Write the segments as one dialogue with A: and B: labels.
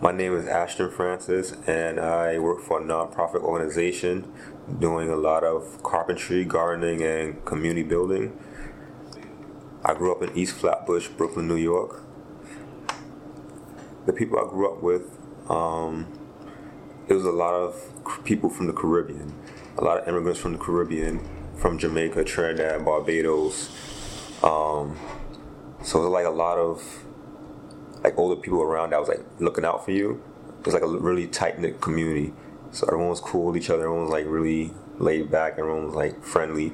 A: My name is Ashton Francis, and I work for a nonprofit organization doing a lot of carpentry, gardening, and community building. I grew up in East Flatbush, Brooklyn, New York. The people I grew up with, um, it was a lot of people from the Caribbean, a lot of immigrants from the Caribbean, from Jamaica, Trinidad, Barbados. Um, so it was like a lot of like older people around that was like looking out for you. It was like a really tight knit community. So everyone was cool with each other. Everyone was like really laid back. Everyone was like friendly,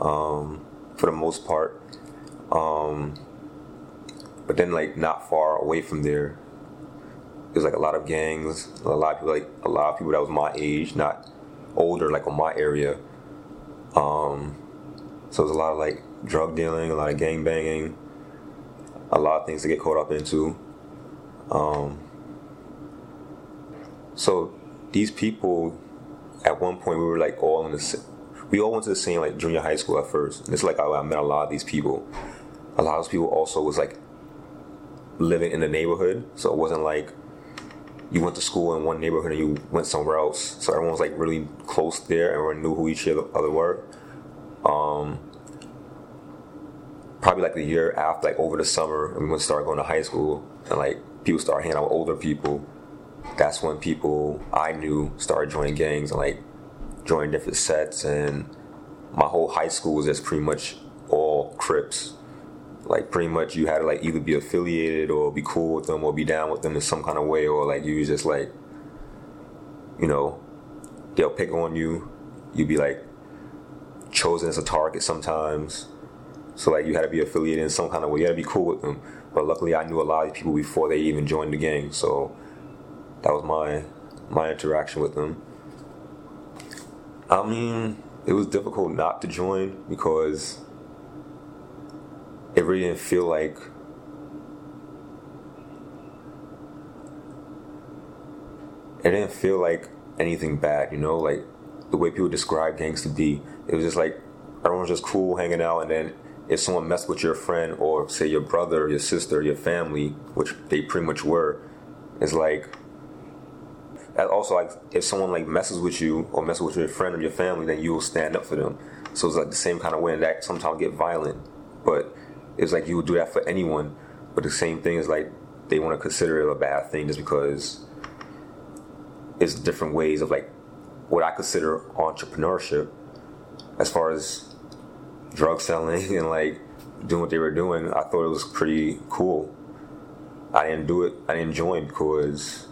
A: um, for the most part. Um, but then like not far away from there, there's like a lot of gangs. A lot of people like a lot of people that was my age, not older, like on my area. Um, so there's a lot of like drug dealing, a lot of gang banging a lot of things to get caught up into. Um, so these people, at one point, we were like all in the. We all went to the same like junior high school at first. And it's like I, I met a lot of these people. A lot of those people also was like living in the neighborhood, so it wasn't like you went to school in one neighborhood and you went somewhere else. So everyone was like really close there, and everyone knew who each other were. Um, probably like the year after, like over the summer, and we went to start going to high school, and like people started hanging out with older people. That's when people I knew started joining gangs and like joining different sets, and my whole high school was just pretty much all Crips. Like pretty much, you had to like either be affiliated or be cool with them or be down with them in some kind of way, or like you was just like, you know, they'll pick on you. You'd be like chosen as a target sometimes so like you had to be affiliated in some kind of way. You had to be cool with them. But luckily, I knew a lot of people before they even joined the gang. So that was my my interaction with them. I mean, it was difficult not to join because it really didn't feel like it didn't feel like anything bad, you know, like the way people describe gangs to be. It was just like everyone was just cool hanging out, and then if someone messed with your friend or say your brother, your sister, your family, which they pretty much were, it's like uh, also like if someone like messes with you or messes with your friend or your family, then you will stand up for them. So it's like the same kind of way, that sometimes get violent, but it's like you would do that for anyone. But the same thing is like they want to consider it a bad thing just because it's different ways of like what I consider entrepreneurship as far as drug selling and like doing what they were doing, I thought it was pretty cool. I didn't do it. I didn't join because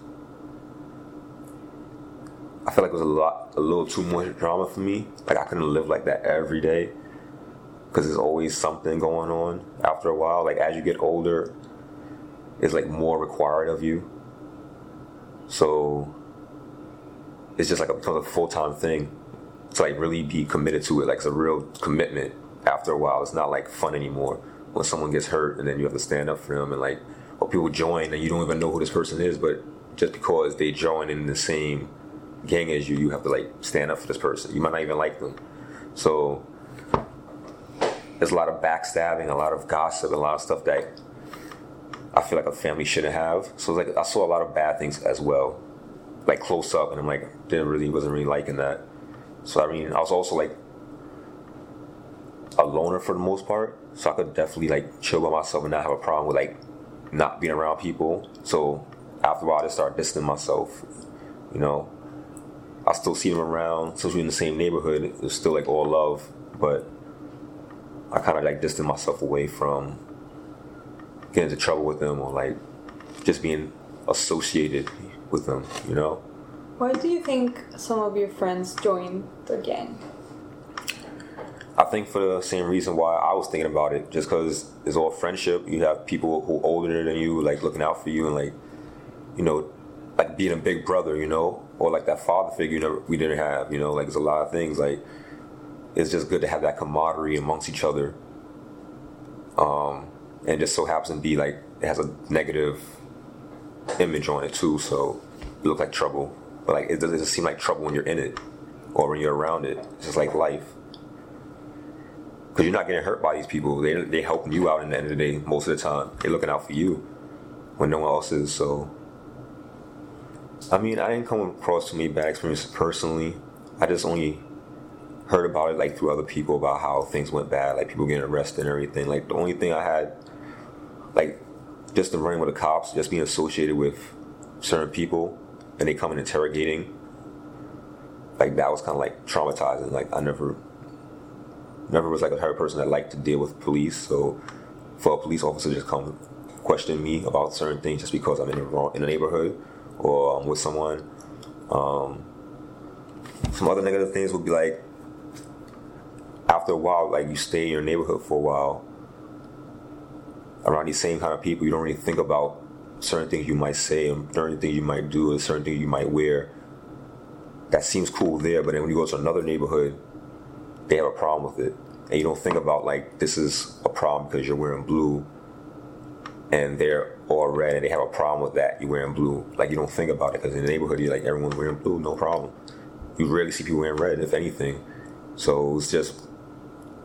A: I felt like it was a lot, a little too much drama for me. Like I couldn't live like that every day because there's always something going on. After a while, like as you get older, it's like more required of you. So it's just like it becomes a full time thing to like really be committed to it. Like it's a real commitment after a while, it's not like fun anymore. When someone gets hurt and then you have to stand up for them and like, or people join and you don't even know who this person is, but just because they join in the same gang as you, you have to like stand up for this person. You might not even like them. So there's a lot of backstabbing, a lot of gossip, a lot of stuff that I feel like a family shouldn't have. So like I saw a lot of bad things as well, like close up, and I'm like didn't really wasn't really liking that. So I mean, I was also like a loner for the most part, so I could definitely like chill by myself and not have a problem with like not being around people. So after a while, I just started distancing myself. You know, I still see them around, since we're in the same neighborhood. It's still like all love, but I kind of like distance myself away from getting into trouble with them or like just being associated with them. You know.
B: Why do you think some of your friends joined the gang?
A: I think for the same reason why I was thinking about it, just because it's all friendship. You have people who are older than you, like looking out for you, and like, you know, like being a big brother, you know, or like that father figure never, we didn't have, you know, like there's a lot of things. Like, it's just good to have that camaraderie amongst each other. Um, and just so happens to be like it has a negative image on it too, so it looks like trouble. But like it doesn't seem like trouble when you're in it or when you're around it. It's just like life because you're not getting hurt by these people. They they helping you out in the end of the day most of the time. They're looking out for you when no one else is. So I mean, I didn't come across too many bad experiences personally. I just only heard about it like through other people about how things went bad, like people getting arrested and everything. Like the only thing I had, like, just the running with the cops, just being associated with certain people, and they come and interrogating. Like that was kind of like traumatizing. Like I never, never was like a type of person that liked to deal with police. So for a police officer to just come question me about certain things just because I'm in the wrong in the neighborhood or I'm with someone. Um, some other negative things would be like after a while, like you stay in your neighborhood for a while around these same kind of people, you don't really think about certain things you might say and certain things you might do and certain things you might wear. That seems cool there, but then when you go to another neighborhood, they have a problem with it. And you don't think about like this is a problem because you're wearing blue and they're all red and they have a problem with that you're wearing blue. Like you don't think about it because in the neighborhood you're like everyone's wearing blue, no problem. You rarely see people wearing red, if anything. So it's just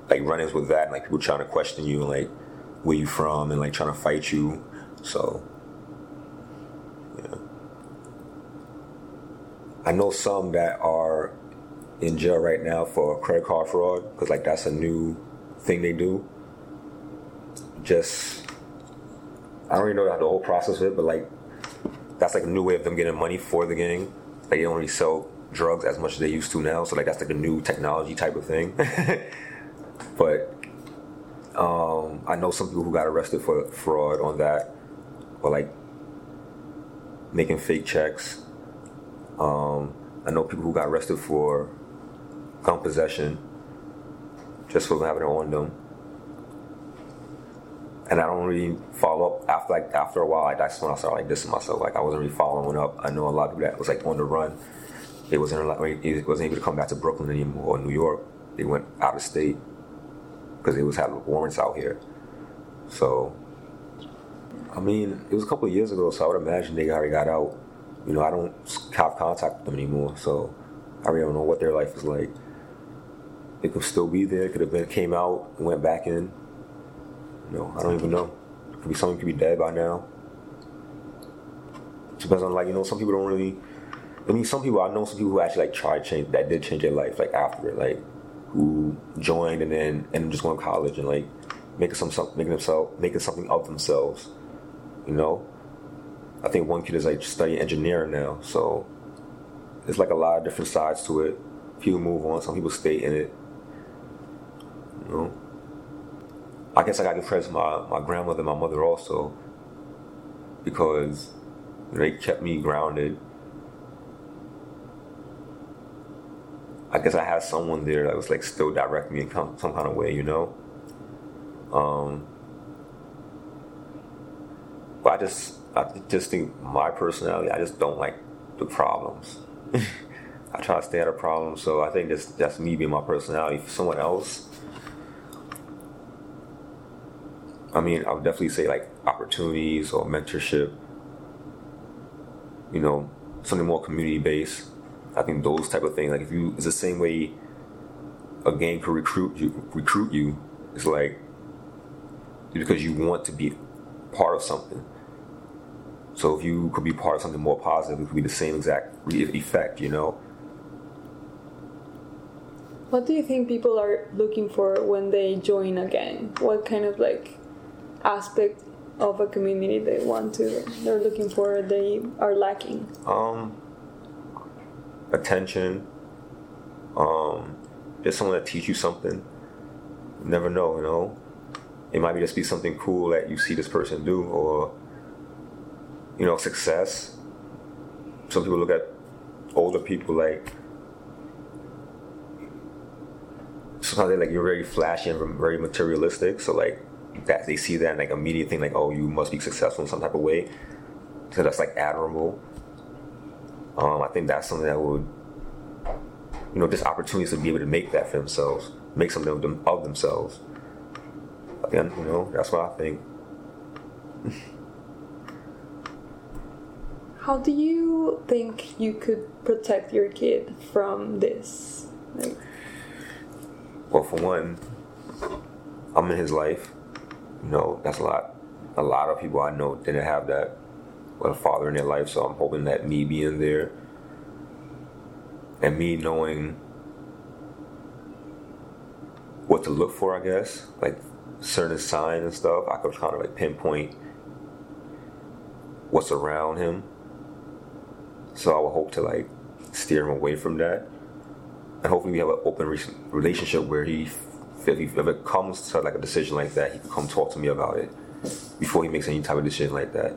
A: like run-ins with that, and, like people trying to question you and like where you from and like trying to fight you. So yeah. I know some that are in jail right now for credit card fraud because like that's a new thing they do. Just I don't even know how the whole process of it, but like that's like a new way of them getting money for the gang. Like they don't really sell drugs as much as they used to now, so like that's like a new technology type of thing. but um, I know some people who got arrested for fraud on that, or like making fake checks. Um, I know people who got arrested for gun possession just for having it on them. And I don't really follow up after like after a while. Like that's when I started like dissing myself. Like I wasn't really following up. I know a lot of people that was like on the run. They wasn't they wasn't able to come back to Brooklyn anymore or New York. They went out of state because they was having warrants out here. So, I mean, it was a couple of years ago, so I would imagine they already got out. You know, I don't have contact with them anymore, so I really don't know what their life is like. It could still be there. It could have been came out, went back in. Know, I don't even know. Could be someone could be dead by now. Depends on like you know, some people don't really. I mean, some people I know some people who actually like tried change that did change their life like after it, like who joined and then and just going to college and like making some, some making themselves making something of themselves. You know, I think one kid is like studying engineering now, so it's like a lot of different sides to it. People move on, some people stay in it. You know, I guess I got to credit my my grandmother, and my mother also, because they kept me grounded. I guess I had someone there that was like still direct me in some kind of way, you know. Um, but I just, I just think my personality, I just don't like the problems. I try to stay out of problems, so I think that's that's me being my personality. For someone else, I mean, I would definitely say like opportunities or mentorship. You know, something more community based. I think those type of things. Like if you, it's the same way a gang could recruit you. Recruit you. It's like because you want to be part of something. So if you could be part of something more positive, it could be the same exact effect. You know.
B: What do you think people are looking for when they join a gang? What kind of like aspect of a community they want to they're looking for they are lacking?
A: Um attention. Um just someone that teach you something. You never know, you know. It might be just be something cool that you see this person do or you know, success. Some people look at older people like sometimes they like you're very flashy and very materialistic. So like that they see that and like immediate thing like oh you must be successful in some type of way. So that's like admirable. Um, I think that's something that would you know just opportunities to be able to make that for themselves, make something of, them, of themselves. Again, you know that's what I think.
B: How do you think you could protect your kid from this? Like,
A: well, for one, I'm in his life. You know, that's a lot. A lot of people I know didn't have that, a father in their life. So I'm hoping that me being there and me knowing what to look for, I guess, like certain signs and stuff, I could kind of like pinpoint what's around him. So I would hope to like steer him away from that, and hopefully we have an open re- relationship where he, if, he, if it comes to like a decision like that, he can come talk to me about it before he makes any type of decision like that.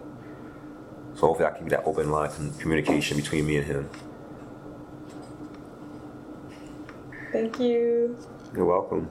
A: So hopefully I can get that open line of communication between me and him.
B: Thank you.
A: You're welcome.